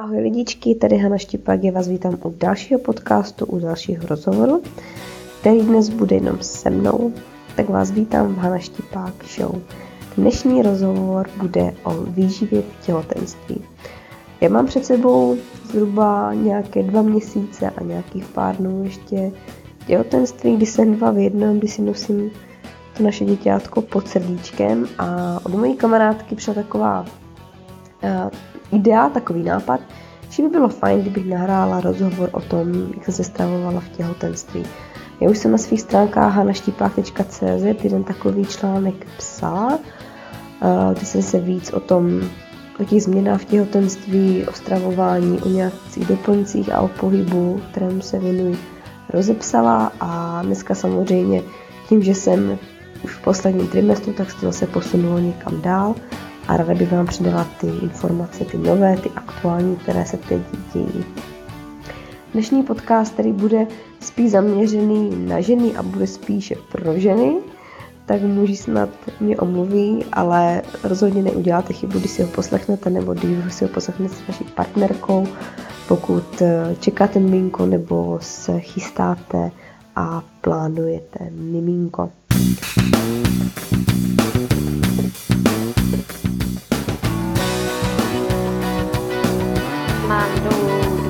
Ahoj lidičky, tady Hana Štipák, já vás vítám u dalšího podcastu, u dalšího rozhovoru, který dnes bude jenom se mnou, tak vás vítám v Hana Štipák Show. Dnešní rozhovor bude o výživě v těhotenství. Já mám před sebou zhruba nějaké dva měsíce a nějakých pár dnů ještě těhotenství, kdy jsem dva v jednom, kdy si nosím to naše děťátko pod srdíčkem a od mojí kamarádky přišla taková uh, idea, takový nápad, že by bylo fajn, kdybych nahrála rozhovor o tom, jak jsem se stravovala v těhotenství. Já už jsem na svých stránkách hanaštipák.cz jeden takový článek psala, uh, kde jsem se víc o tom, o těch změnách v těhotenství, o stravování, o nějakých doplňcích a o pohybu, kterému se věnuji, rozepsala a dneska samozřejmě tím, že jsem už v posledním trimestru, tak se to zase posunulo někam dál a ráda bych vám předala ty informace, ty nové, ty aktuální, které se teď dějí. Dnešní podcast, který bude spíš zaměřený na ženy a bude spíše pro ženy, tak muži snad mě omluví, ale rozhodně neuděláte chybu, když si ho poslechnete, nebo když si ho poslechnete s vaší partnerkou, pokud eh, čekáte miminko nebo se chystáte a plánujete miminko.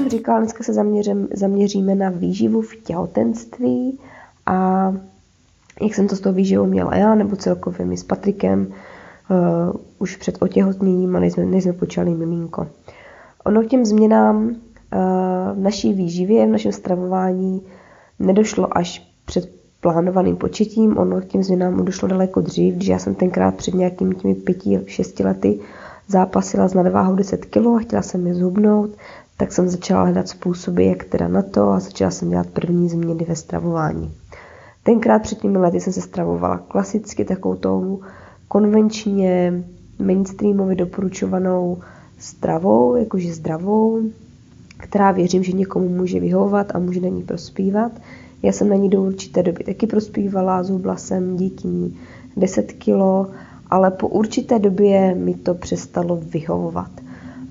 Jsem říkala, dneska se zaměřím, zaměříme na výživu v těhotenství a jak jsem to s tou výživou měla já, nebo celkově my s Patrikem uh, už před otěhotněním než jsme, než jsme počali miminko. Ono k těm změnám uh, v naší výživě, v našem stravování nedošlo až před plánovaným početím, ono k těm změnám došlo daleko dřív, když já jsem tenkrát před nějakými těmi pěti, šesti lety zápasila s nadváhou 10 kg a chtěla jsem je zhubnout, tak jsem začala hledat způsoby, jak teda na to a začala jsem dělat první změny ve stravování. Tenkrát před těmi lety jsem se stravovala klasicky takovou tou konvenčně mainstreamově doporučovanou stravou, jakože zdravou, která věřím, že někomu může vyhovovat a může na ní prospívat. Já jsem na ní do určité doby taky prospívala, zhubla jsem díky ní 10 kilo, ale po určité době mi to přestalo vyhovovat.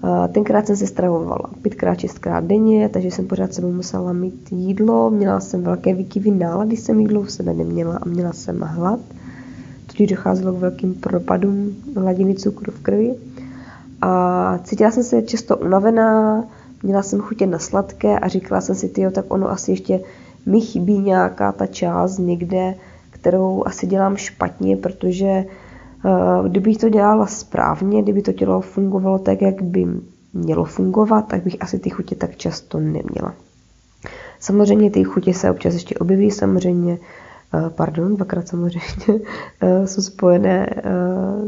Eh, Tenkrát jsem se stravovala pětkrát, šestkrát denně, takže jsem pořád sebou musela mít jídlo. Měla jsem velké výkyvy nálady, jsem jídlo v sebe neměla a měla jsem hlad. Tudíž docházelo k velkým propadům hladiny cukru v krvi. A cítila jsem se často unavená, měla jsem chutě na sladké a říkala jsem si, tyjo, tak ono asi ještě mi chybí nějaká ta část někde, kterou asi dělám špatně, protože kdybych to dělala správně, kdyby to tělo fungovalo tak, jak by mělo fungovat, tak bych asi ty chutě tak často neměla. Samozřejmě ty chutě se občas ještě objeví, samozřejmě, eh, pardon, dvakrát samozřejmě, eh, jsou spojené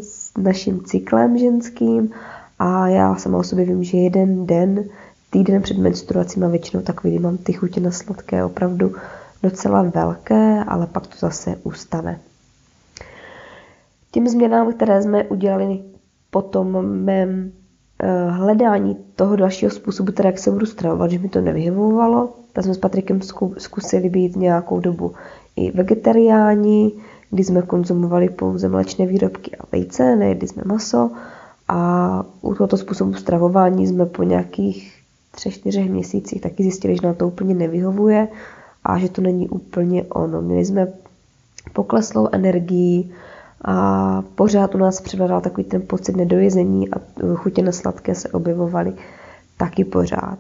s naším cyklem ženským a já sama o sobě vím, že jeden den týden před menstruací mám většinou takový, kdy mám ty chutě na sladké opravdu docela velké, ale pak to zase ustane. Těm změnám, které jsme udělali po tom mém eh, hledání toho dalšího způsobu, teda jak se budu stravovat, že mi to nevyhovovalo, tak jsme s Patrikem zkusili být nějakou dobu i vegetariáni, kdy jsme konzumovali pouze mléčné výrobky a vejce, nejedli jsme maso a u tohoto způsobu stravování jsme po nějakých třech, čtyřech měsících taky zjistili, že nám to úplně nevyhovuje a že to není úplně ono. Měli jsme pokleslou energii a pořád u nás převládal takový ten pocit nedojezení a chutě na sladké se objevovaly taky pořád.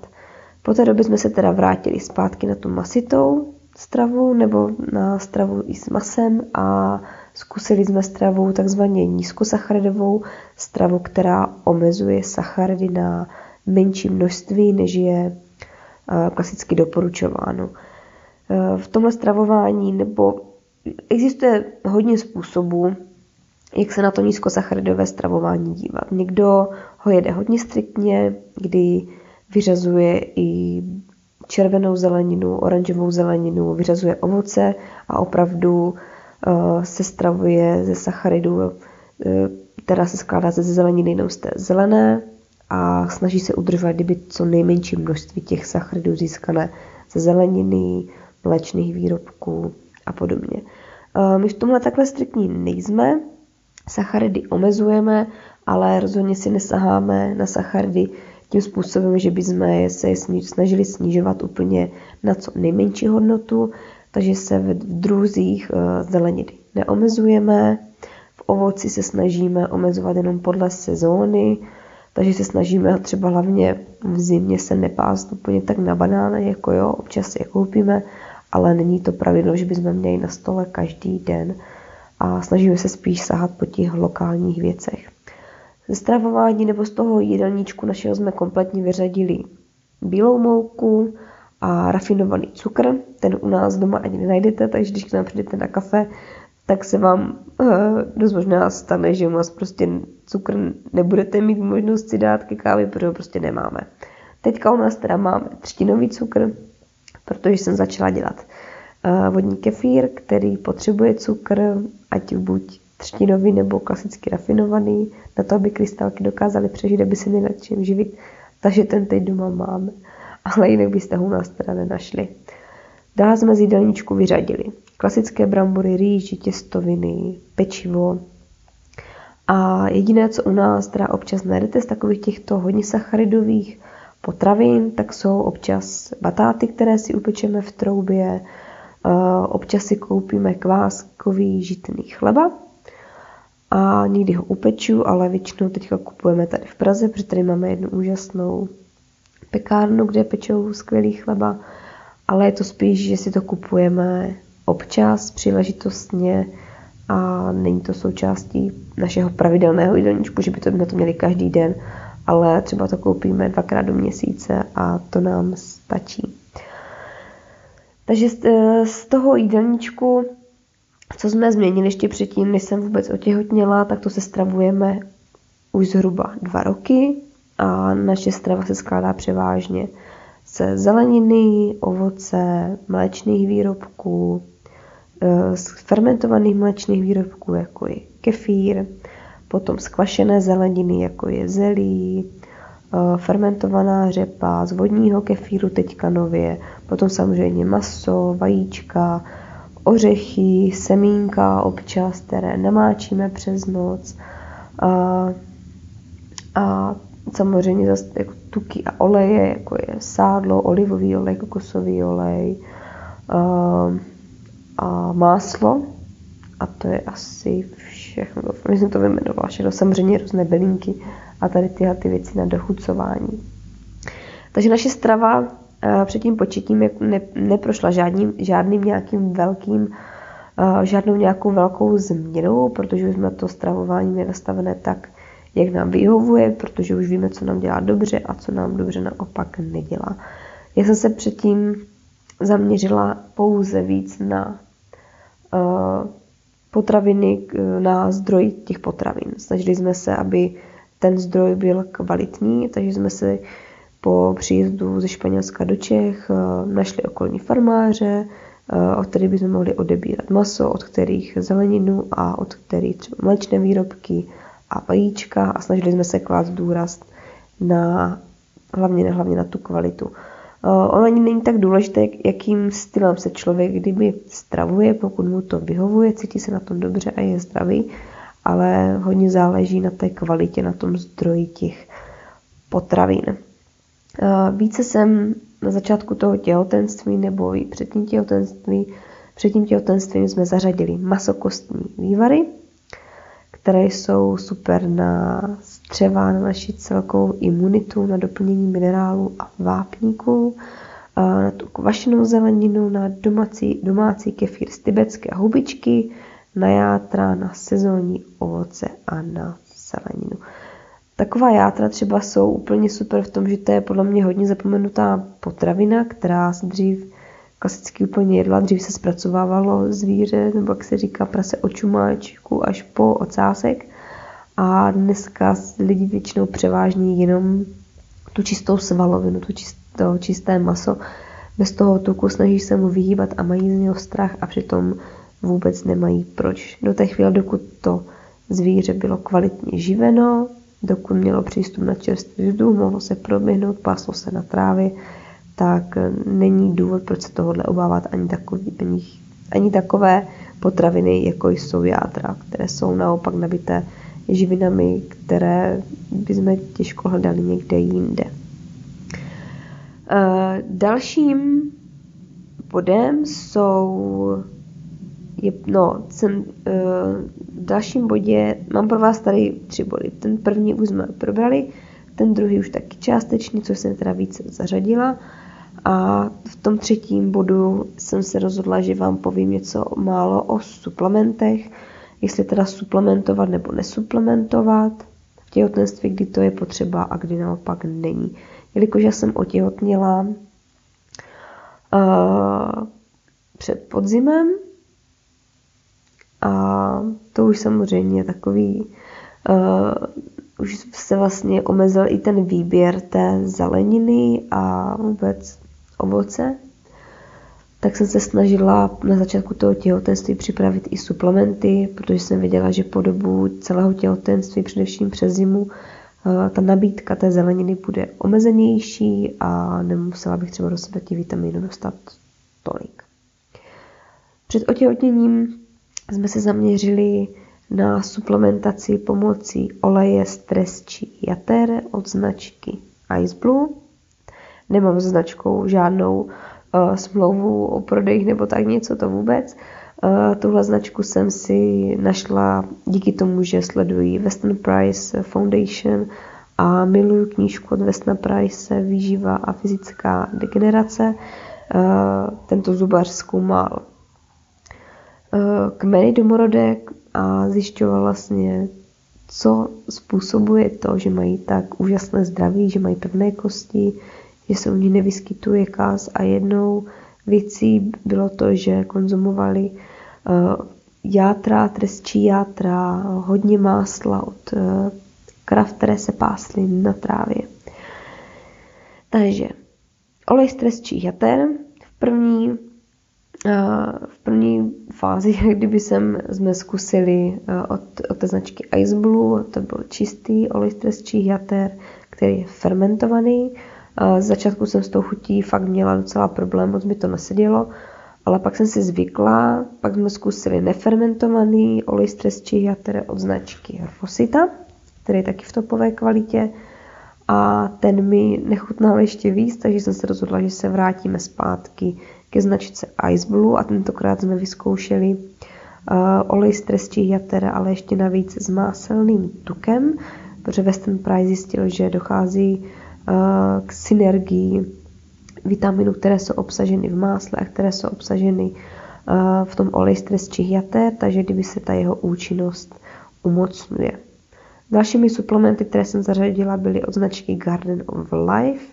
Po té době jsme se teda vrátili zpátky na tu masitou stravu nebo na stravu i s masem a zkusili jsme stravu takzvaně nízkosacharidovou, stravu, která omezuje sacharidy na menší množství, než je eh, klasicky doporučováno. Eh, v tomhle stravování nebo existuje hodně způsobů, jak se na to nízkosacharidové stravování dívat. Někdo ho jede hodně striktně, kdy vyřazuje i červenou zeleninu, oranžovou zeleninu, vyřazuje ovoce a opravdu uh, se stravuje ze sacharidů, uh, která se skládá ze zeleniny jenom z té zelené a snaží se udržovat kdyby co nejmenší množství těch sacharidů získané ze zeleniny, mléčných výrobků a podobně. Uh, my v tomhle takhle striktní nejsme, sacharidy omezujeme, ale rozhodně si nesaháme na sacharidy tím způsobem, že bychom se snažili snižovat úplně na co nejmenší hodnotu, takže se v druzích eh, zeleniny neomezujeme, v ovoci se snažíme omezovat jenom podle sezóny, takže se snažíme třeba hlavně v zimě se nepást úplně tak na banány, jako jo, občas je koupíme, ale není to pravidlo, že bychom měli na stole každý den a snažíme se spíš sahat po těch lokálních věcech. Ze stravování nebo z toho jídelníčku našeho jsme kompletně vyřadili bílou mouku a rafinovaný cukr. Ten u nás doma ani nenajdete, takže když k nám přijdete na kafe, tak se vám uh, dost možná stane, že u nás prostě cukr nebudete mít možnost si dát ke kávě, protože ho prostě nemáme. Teďka u nás teda máme třtinový cukr, protože jsem začala dělat vodní kefír, který potřebuje cukr, ať buď třtinový nebo klasicky rafinovaný, na to, aby krystalky dokázaly přežít, aby se měly nad čím živit. Takže ten teď doma máme, ale jinak byste ho u nás teda nenašli. Dále jsme z jídelníčku vyřadili klasické brambory, rýži, těstoviny, pečivo. A jediné, co u nás teda občas najdete z takových těchto hodně sacharidových potravin, tak jsou občas batáty, které si upečeme v troubě, občas si koupíme kváskový žitný chleba, a někdy ho upeču, ale většinou teďka kupujeme tady v Praze, protože tady máme jednu úžasnou pekárnu, kde pečou skvělý chleba, ale je to spíš, že si to kupujeme občas, příležitostně a není to součástí našeho pravidelného jídelníčku, že by to na to měli každý den, ale třeba to koupíme dvakrát do měsíce a to nám stačí. Takže z toho jídelníčku co jsme změnili ještě předtím, než jsem vůbec otěhotněla, tak to se stravujeme už zhruba dva roky a naše strava se skládá převážně ze zeleniny, ovoce, mléčných výrobků, eh, z fermentovaných mléčných výrobků, jako je kefír, potom skvašené zeleniny, jako je zelí, eh, fermentovaná řepa, z vodního kefíru teďka nově, potom samozřejmě maso, vajíčka, ořechy, semínka občas, které namáčíme přes noc. A, a samozřejmě zase jako tuky a oleje, jako je sádlo, olivový olej, kokosový olej a, a máslo. A to je asi všechno. My jsem to vyjmenovala, všechno samozřejmě různé bylinky a tady tyhle ty věci na dochucování. Takže naše strava před tím početím ne, neprošla žádným, žádným nějakým velkým, žádnou nějakou velkou změnou, protože jsme to stravování měli nastavené tak, jak nám vyhovuje, protože už víme, co nám dělá dobře a co nám dobře naopak nedělá. Já jsem se předtím zaměřila pouze víc na uh, potraviny, na zdroj těch potravin. Snažili jsme se, aby ten zdroj byl kvalitní, takže jsme se po příjezdu ze Španělska do Čech eh, našli okolní farmáře, eh, od kterých bychom mohli odebírat maso, od kterých zeleninu a od kterých třeba mléčné výrobky a vajíčka a snažili jsme se klást důraz na hlavně, hlavně na tu kvalitu. Eh, ono ani není tak důležité, jakým stylem se člověk kdyby stravuje, pokud mu to vyhovuje, cítí se na tom dobře a je zdravý, ale hodně záleží na té kvalitě, na tom zdroji těch potravin. Eh, více jsem na začátku toho těhotenství nebo i před tím těhotenství, před tím těhotenstvím jsme zařadili masokostní vývary, které jsou super na střeva, na naši celkovou imunitu, na doplnění minerálů a vápníků, eh, na tu kvašenou zeleninu, na domácí, domácí kefír z tibetské hubičky, na játra, na sezónní ovoce a na zeleninu. Taková játra třeba jsou úplně super v tom, že to je podle mě hodně zapomenutá potravina, která se dřív klasicky úplně jedla, dřív se zpracovávalo zvíře, nebo jak se říká, prase od čumáčku až po ocásek. A dneska lidi většinou převážní jenom tu čistou svalovinu, tu čistou, čisté maso, bez toho tuku, snaží se mu vyhýbat a mají z něho strach a přitom vůbec nemají proč. Do té chvíle, dokud to zvíře bylo kvalitně živeno, dokud mělo přístup na čerstvý vzduch, mohlo se proběhnout, páslo se na trávě, tak není důvod, proč se tohohle obávat ani, takový, ani, ani takové potraviny, jako jsou jádra, které jsou naopak nabité živinami, které bychom těžko hledali někde jinde. Eh, dalším bodem jsou je, no, jsem, uh, v dalším bodě, mám pro vás tady tři body. Ten první už jsme probrali, ten druhý už taky částečně, co jsem teda více zařadila. A v tom třetím bodu jsem se rozhodla, že vám povím něco málo o suplementech, jestli teda suplementovat nebo nesuplementovat v těhotenství, kdy to je potřeba a kdy naopak není. Jelikož já jsem otěhotněla uh, před podzimem, a to už samozřejmě takový, uh, už se vlastně omezil i ten výběr té zeleniny a vůbec ovoce. Tak jsem se snažila na začátku toho těhotenství připravit i suplementy, protože jsem věděla, že po dobu celého těhotenství, především přes zimu, eh, ta nabídka té zeleniny bude omezenější a nemusela bych třeba do sebe těch vitaminů dostat tolik. Před otěhotněním jsme se zaměřili na suplementaci pomocí oleje stresčí jater od značky Ice Blue. Nemám s značkou žádnou uh, smlouvu o prodejích nebo tak něco, to vůbec. Uh, tuhle značku jsem si našla díky tomu, že sleduji Western Price Foundation a miluju knížku od Western Price Výživa a fyzická degenerace. Uh, tento zubař zkoumal kmeny domorodek a zjišťoval vlastně, co způsobuje to, že mají tak úžasné zdraví, že mají pevné kosti, že se u nich nevyskytuje kaz a jednou věcí bylo to, že konzumovali uh, játra, trestčí játra, hodně másla od uh, krav, které se pásly na trávě. Takže olej z trestčích jater v první v první fázi, kdyby jsem, jsme zkusili od, od té značky Ice Blue, to byl čistý olej z jater, který je fermentovaný. Z začátku jsem s tou chutí fakt měla docela problém, moc mi to nesedělo, ale pak jsem si zvykla, pak jsme zkusili nefermentovaný olej z jater od značky Rosita, který je taky v topové kvalitě a ten mi nechutnal ještě víc, takže jsem se rozhodla, že se vrátíme zpátky značce Ice Blue a tentokrát jsme vyzkoušeli uh, olej z trestčích jater, ale ještě navíc s máselným tukem, protože Western Price zjistil, že dochází uh, k synergii vitaminů, které jsou obsaženy v másle a které jsou obsaženy uh, v tom oleji z trestčích jater, takže kdyby se ta jeho účinnost umocňuje. Dalšími suplementy, které jsem zařadila, byly od značky Garden of Life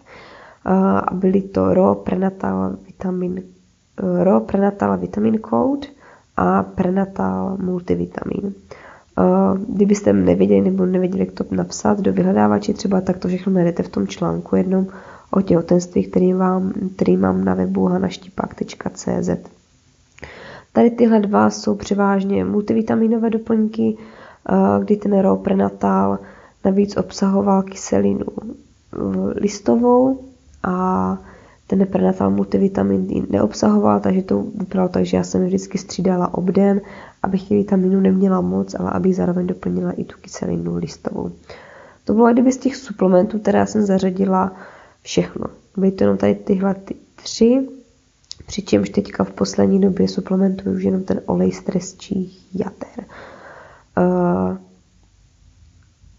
a byly to Raw Prenatal Vitamin, Raw Prenatal Vitamin Code a Prenatal Multivitamin. Kdybyste nevěděli nebo nevěděli, jak to napsat do vyhledávače třeba, tak to všechno najdete v tom článku jednom o těhotenství, který, vám, který mám na webu hanaštipák.cz. Tady tyhle dva jsou převážně multivitaminové doplňky, kdy ten raw prenatal navíc obsahoval kyselinu listovou a ten prenatal multivitamin neobsahoval, takže to vypadalo tak, že já jsem vždycky střídala obden, abych těch vitaminů neměla moc, ale abych zároveň doplnila i tu kyselinu listovou. To bylo kdyby z těch suplementů, které jsem zařadila všechno. Byly to jenom tady tyhle ty tři, přičemž teďka v poslední době suplementuju už jenom ten olej z trestčích jater. Uh,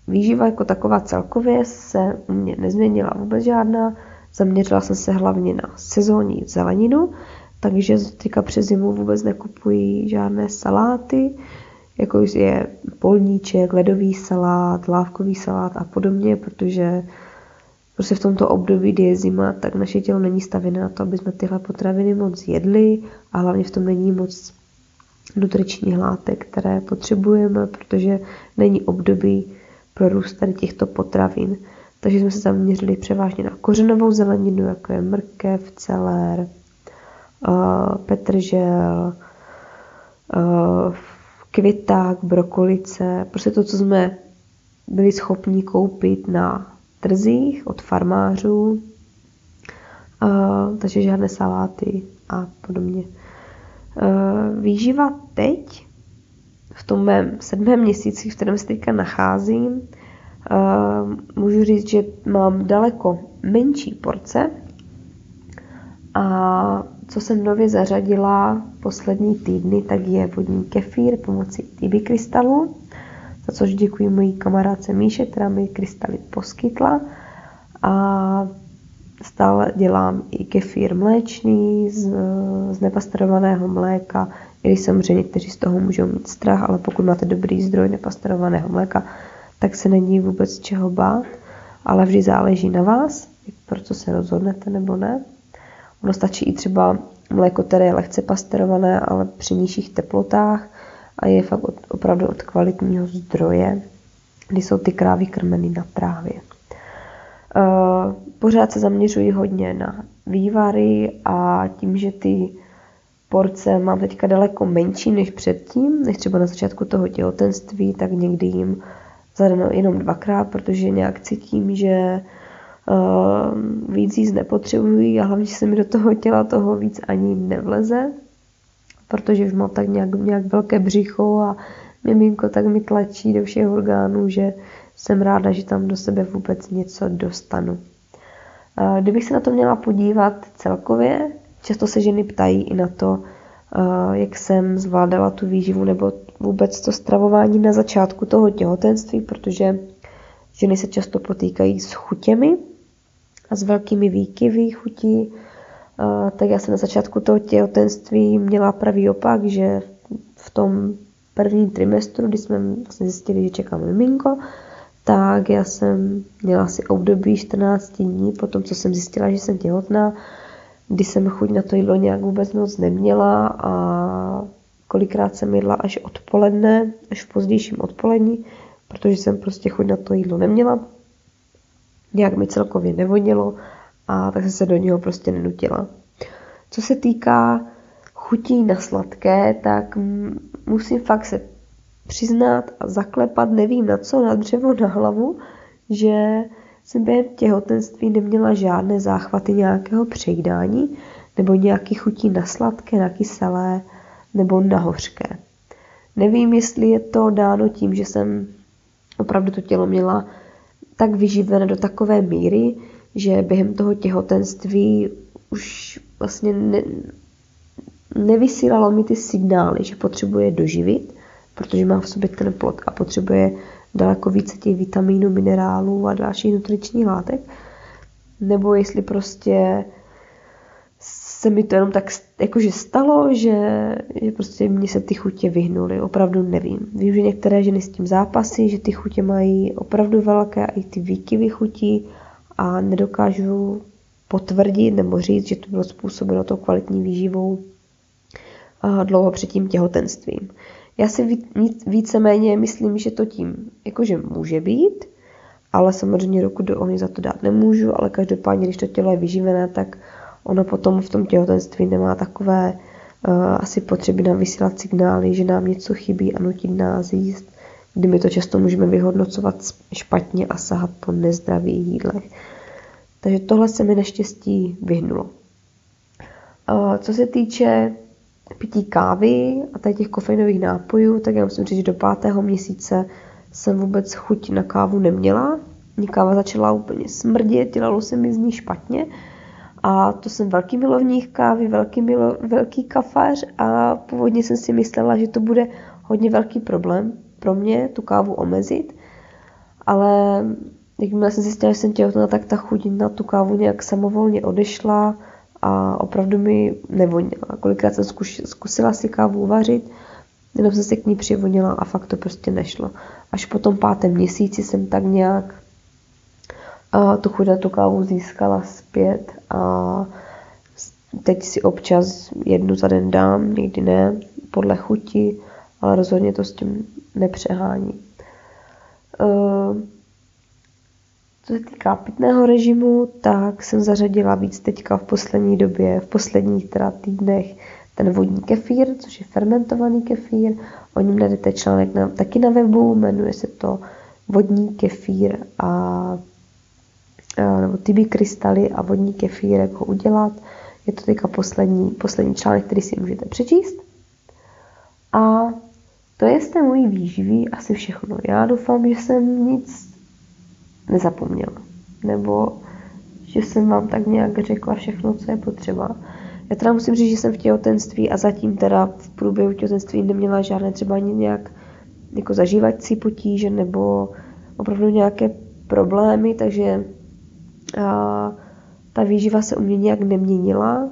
výživa jako taková celkově se u mě nezměnila vůbec žádná. Zaměřila jsem se hlavně na sezónní zeleninu, takže teďka přes zimu vůbec nekupuji žádné saláty, jako je polníček, ledový salát, lávkový salát a podobně, protože prostě v tomto období, kdy je zima, tak naše tělo není stavěné na to, aby jsme tyhle potraviny moc jedli a hlavně v tom není moc nutričních látek, které potřebujeme, protože není období pro růst tady těchto potravin. Takže jsme se zaměřili převážně na kořenovou zeleninu, jako je mrkev, celer, uh, petržel, uh, květák, brokolice, prostě to, co jsme byli schopni koupit na trzích od farmářů, uh, takže žádné saláty a podobně. Výživa teď, v tom mém sedmém měsíci, v kterém se teďka nacházím, můžu říct, že mám daleko menší porce a co jsem nově zařadila poslední týdny, tak je vodní kefír pomocí TB krystalu, za což děkuji mojí kamarádce Míše, která mi krystaly poskytla. A stále dělám i kefír mléčný z, z nepastorovaného mléka, i když samozřejmě někteří z toho můžou mít strach, ale pokud máte dobrý zdroj nepastorovaného mléka, tak se není vůbec čeho bát, ale vždy záleží na vás, pro co se rozhodnete nebo ne. Ono stačí i třeba mléko, které je lehce pasterované, ale při nižších teplotách a je fakt od, opravdu od kvalitního zdroje, kdy jsou ty krávy krmeny na trávě. Uh, pořád se zaměřuji hodně na vývary a tím, že ty porce mám teďka daleko menší než předtím, než třeba na začátku toho těhotenství, tak někdy jim zadano jenom dvakrát, protože nějak cítím, že uh, víc jíst nepotřebují a hlavně se mi do toho těla toho víc ani nevleze, protože už mám tak nějak, nějak velké břicho a miminko tak mi tlačí do všech orgánů, že jsem ráda, že tam do sebe vůbec něco dostanu. Uh, kdybych se na to měla podívat celkově, často se ženy ptají i na to, uh, jak jsem zvládala tu výživu nebo vůbec to stravování na začátku toho těhotenství, protože ženy se často potýkají s chutěmi, a s velkými výkyvy chutí, tak já jsem na začátku toho těhotenství měla pravý opak, že v tom prvním trimestru, kdy jsme vlastně zjistili, že čekám miminko, tak já jsem měla asi období 14 dní po tom, co jsem zjistila, že jsem těhotná, kdy jsem chuť na to jídlo nějak vůbec moc neměla a kolikrát jsem jedla až odpoledne, až v pozdějším odpolední, protože jsem prostě chuť na to jídlo neměla, nějak mi celkově nevonilo a tak jsem se do něho prostě nenutila. Co se týká chutí na sladké, tak musím fakt se přiznat a zaklepat, nevím na co, na dřevo, na hlavu, že jsem během těhotenství neměla žádné záchvaty nějakého přejídání nebo nějaký chutí na sladké, na kyselé nebo na hořké. Nevím, jestli je to dáno tím, že jsem opravdu to tělo měla tak vyživené do takové míry, že během toho těhotenství už vlastně ne, nevysílalo mi ty signály, že potřebuje doživit, protože má v sobě ten plod a potřebuje daleko více těch vitamínů, minerálů a dalších nutričních látek, nebo jestli prostě se mi to jenom tak jakože stalo, že, že prostě mě se ty chutě vyhnuly. Opravdu nevím. Vím, že některé ženy s tím zápasí, že ty chutě mají opravdu velké a i ty výkyvy chutí a nedokážu potvrdit nebo říct, že to bylo způsobeno tou kvalitní výživou dlouho před tím těhotenstvím. Já si víceméně myslím, že to tím jakože může být, ale samozřejmě ruku do ohně za to dát nemůžu, ale každopádně, když to tělo je vyživené, tak ono potom v tom těhotenství nemá takové uh, asi potřeby nám vysílat signály, že nám něco chybí a nutit nás jíst, kdy my to často můžeme vyhodnocovat špatně a sahat po nezdravých jídlech. Takže tohle se mi naštěstí vyhnulo. Uh, co se týče pití kávy a tady těch kofeinových nápojů, tak já musím říct, že do pátého měsíce jsem vůbec chuť na kávu neměla. Mě káva začala úplně smrdět, dělalo se mi z ní špatně. A to jsem velký milovník kávy, velký, milo, velký kafař a původně jsem si myslela, že to bude hodně velký problém pro mě tu kávu omezit. Ale jakmile jsem zjistila, že jsem těhotná, tak ta chuť na tu kávu nějak samovolně odešla a opravdu mi nevonila. Kolikrát jsem zkuš, zkusila si kávu uvařit, jenom jsem se k ní přivonila a fakt to prostě nešlo. Až po tom pátém měsíci jsem tak nějak a tu chuť na tu kávu získala zpět a teď si občas jednu za den dám, někdy ne, podle chuti, ale rozhodně to s tím nepřehání. Co se týká pitného režimu, tak jsem zařadila víc teďka v poslední době, v posledních teda týdnech ten vodní kefír, což je fermentovaný kefír. O něm najdete článek na, taky na webu, jmenuje se to vodní kefír a nebo tyby krystaly a vodní kefír, jak ho udělat. Je to teďka poslední, poslední článek, který si můžete přečíst. A to je z té mojí výživy asi všechno. Já doufám, že jsem nic nezapomněla. Nebo že jsem vám tak nějak řekla všechno, co je potřeba. Já teda musím říct, že jsem v těhotenství a zatím teda v průběhu těhotenství neměla žádné třeba ani nějak jako zažívací potíže nebo opravdu nějaké problémy, takže ta výživa se u mě nějak neměnila,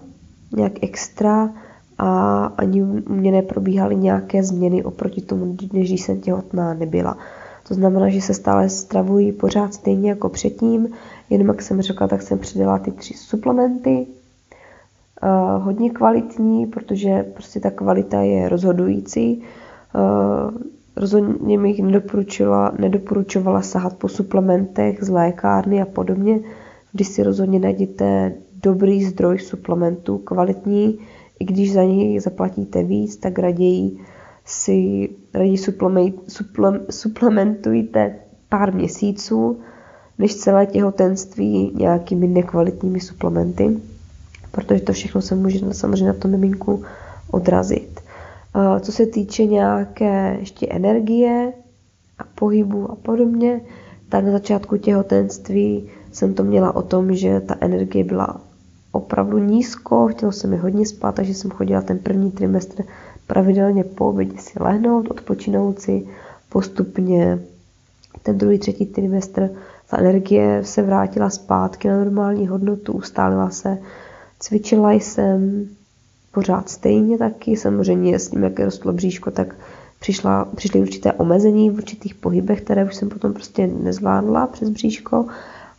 nějak extra a ani u mě neprobíhaly nějaké změny oproti tomu, než když jsem těhotná nebyla. To znamená, že se stále stravují pořád stejně jako předtím, jenom jak jsem řekla, tak jsem přidala ty tři suplementy, uh, hodně kvalitní, protože prostě ta kvalita je rozhodující. Uh, rozhodně bych nedoporučovala, nedoporučovala sahat po suplementech z lékárny a podobně, když si rozhodně najděte dobrý zdroj suplementů, kvalitní, i když za něj zaplatíte víc, tak raději si raději suplementujte pár měsíců, než celé těhotenství nějakými nekvalitními suplementy, protože to všechno se může samozřejmě na tom miminku odrazit. Co se týče nějaké ještě energie a pohybu a podobně, tak na začátku těhotenství jsem to měla o tom, že ta energie byla opravdu nízko, chtělo se mi hodně spát, takže jsem chodila ten první trimestr pravidelně po obědě si lehnout, odpočinout si, postupně ten druhý, třetí trimestr ta energie se vrátila zpátky na normální hodnotu, ustálila se, cvičila jsem pořád stejně taky, samozřejmě s tím, jak rostlo bříško, tak přišla, přišly určité omezení v určitých pohybech, které už jsem potom prostě nezvládla přes bříško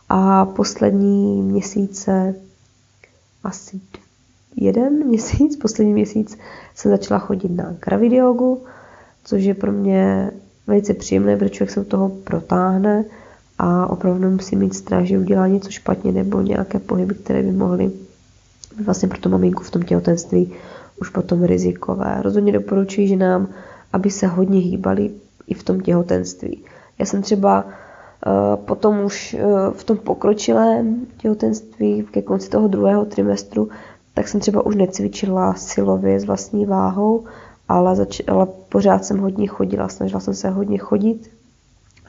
a poslední měsíce asi jeden měsíc, poslední měsíc jsem začala chodit na gravidiogu, což je pro mě velice příjemné, protože člověk se u toho protáhne a opravdu musí mít strach, že udělá něco špatně nebo nějaké pohyby, které by mohly vlastně pro tu maminku v tom těhotenství už potom rizikové. Rozhodně doporučuji že nám, aby se hodně hýbali i v tom těhotenství. Já jsem třeba potom už uh, v tom pokročilém těhotenství ke konci toho druhého trimestru tak jsem třeba už necvičila silově s vlastní váhou, ale, zač- ale pořád jsem hodně chodila, snažila jsem se hodně chodit,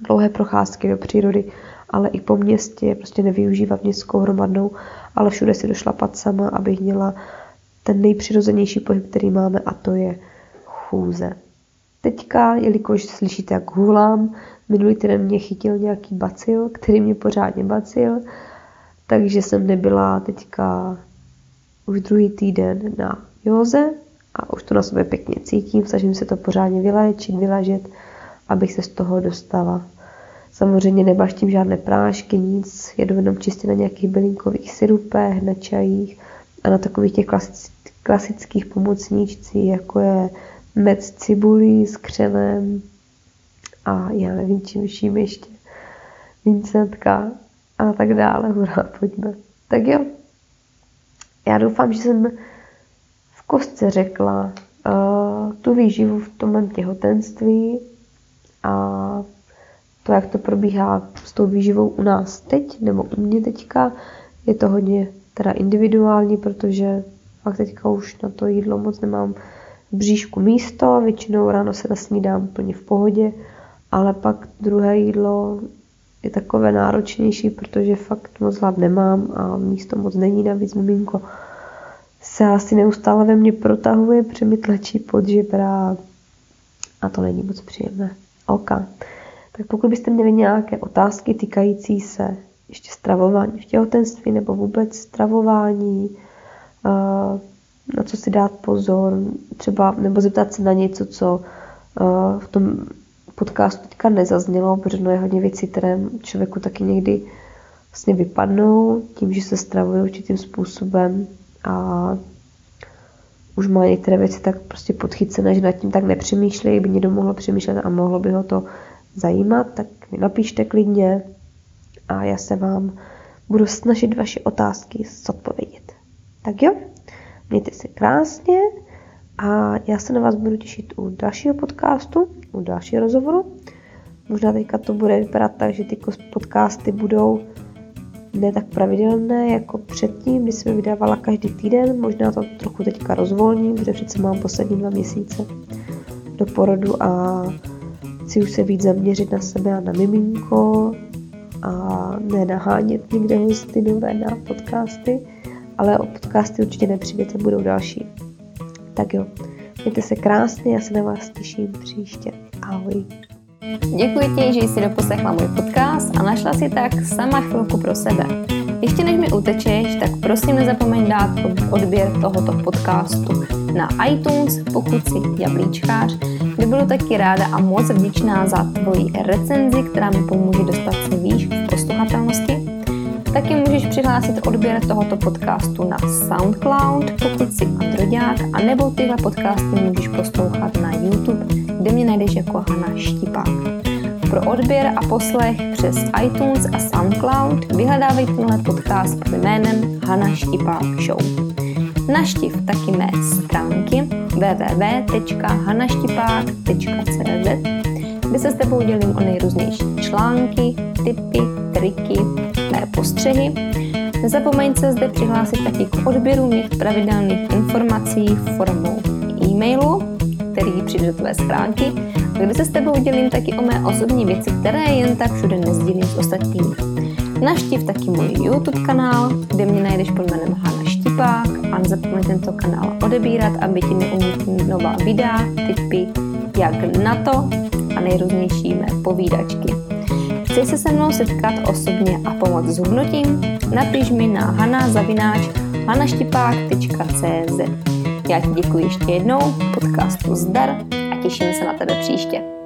dlouhé procházky do přírody, ale i po městě, prostě nevyužívat městskou hromadnou, ale všude si došlapat sama, abych měla ten nejpřirozenější pohyb, který máme a to je chůze. Teďka, jelikož slyšíte, jak hulám, minulý týden mě chytil nějaký bacil, který mě pořádně bacil, takže jsem nebyla teďka už druhý týden na józe a už to na sobě pěkně cítím, snažím se to pořádně vyléčit, vylažet, abych se z toho dostala. Samozřejmě nebaštím žádné prášky, nic, jedu jenom čistě na nějakých bylinkových syrupech, na čajích a na takových těch klasických pomocníčcích, jako je med s cibulí, s křenem a já nevím čím vším ještě, vincentka a tak dále. Hurá, pojďme. Tak jo, já doufám, že jsem v kostce řekla uh, tu výživu v tom těhotenství a to, jak to probíhá s tou výživou u nás teď, nebo u mě teďka, je to hodně teda individuální, protože fakt teďka už na to jídlo moc nemám v bříšku místo, většinou ráno se nasnídám úplně v pohodě, ale pak druhé jídlo je takové náročnější, protože fakt moc hlad nemám a místo moc není, navíc miminko se asi neustále ve mně protahuje, přemytlačí pod žebra a to není moc příjemné. OK. Tak pokud byste měli nějaké otázky týkající se ještě stravování v těhotenství nebo vůbec stravování, eh, na co si dát pozor, třeba nebo zeptat se na něco, co eh, v tom podcastu teďka nezaznělo, protože no je hodně věcí, které člověku taky někdy vlastně vypadnou tím, že se stravuje určitým způsobem a už má některé věci tak prostě podchycené, že nad tím tak nepřemýšlí, by někdo mohl přemýšlet a mohlo by ho to zajímat, tak mi napište klidně a já se vám budu snažit vaše otázky zodpovědět. Tak jo, mějte se krásně a já se na vás budu těšit u dalšího podcastu, u dalšího rozhovoru. Možná teďka to bude vypadat tak, že ty podcasty budou ne tak pravidelné jako předtím, kdy jsem vydávala každý týden. Možná to trochu teďka rozvolním, protože přece mám poslední dva měsíce do porodu a chci už se víc zaměřit na sebe a na miminko a nenahánět někde hosty nové na podcasty, ale o podcasty určitě nepřijdete, budou další. Tak jo, mějte se krásně, já se na vás těším příště. Ahoj. Děkuji ti, že jsi doposlechla můj podcast a našla si tak sama chvilku pro sebe. Ještě než mi utečeš, tak prosím nezapomeň dát odběr tohoto podcastu na iTunes, pokud jsi jablíčkář, by budu taky ráda a moc vděčná za tvoji recenzi, která mi pomůže dostat se výš v posluchatelnosti. Taky můžeš přihlásit odběr tohoto podcastu na SoundCloud, pokud jsi androďák, anebo tyhle podcasty můžeš poslouchat na YouTube, kde mě najdeš jako Hana Štipák. Pro odběr a poslech přes iTunes a SoundCloud vyhledávej tenhle podcast pod jménem Hana Štipák Show. Naštiv taky mé stránky www.hanaštipák.cz, kde se s tebou dělím o nejrůznější články, tipy, triky, mé postřehy. Nezapomeň se zde přihlásit taky k odběru mých pravidelných informací formou e-mailu, který přijde do tvé schránky, kde se s tebou dělím taky o mé osobní věci, které jen tak všude nezdílím s ostatními. Naštiv taky můj YouTube kanál, kde mě najdeš pod jménem Hana Štipák a nezapomeň tento kanál odebírat, aby ti neunikly nová videa, tipy, jak na to a nejrůznější mé povídačky. Chceš se se mnou setkat osobně a pomoct s hubnutím? Napiš mi na hanaštipák.cz Já ti děkuji ještě jednou, podcastu zdar a těším se na tebe příště.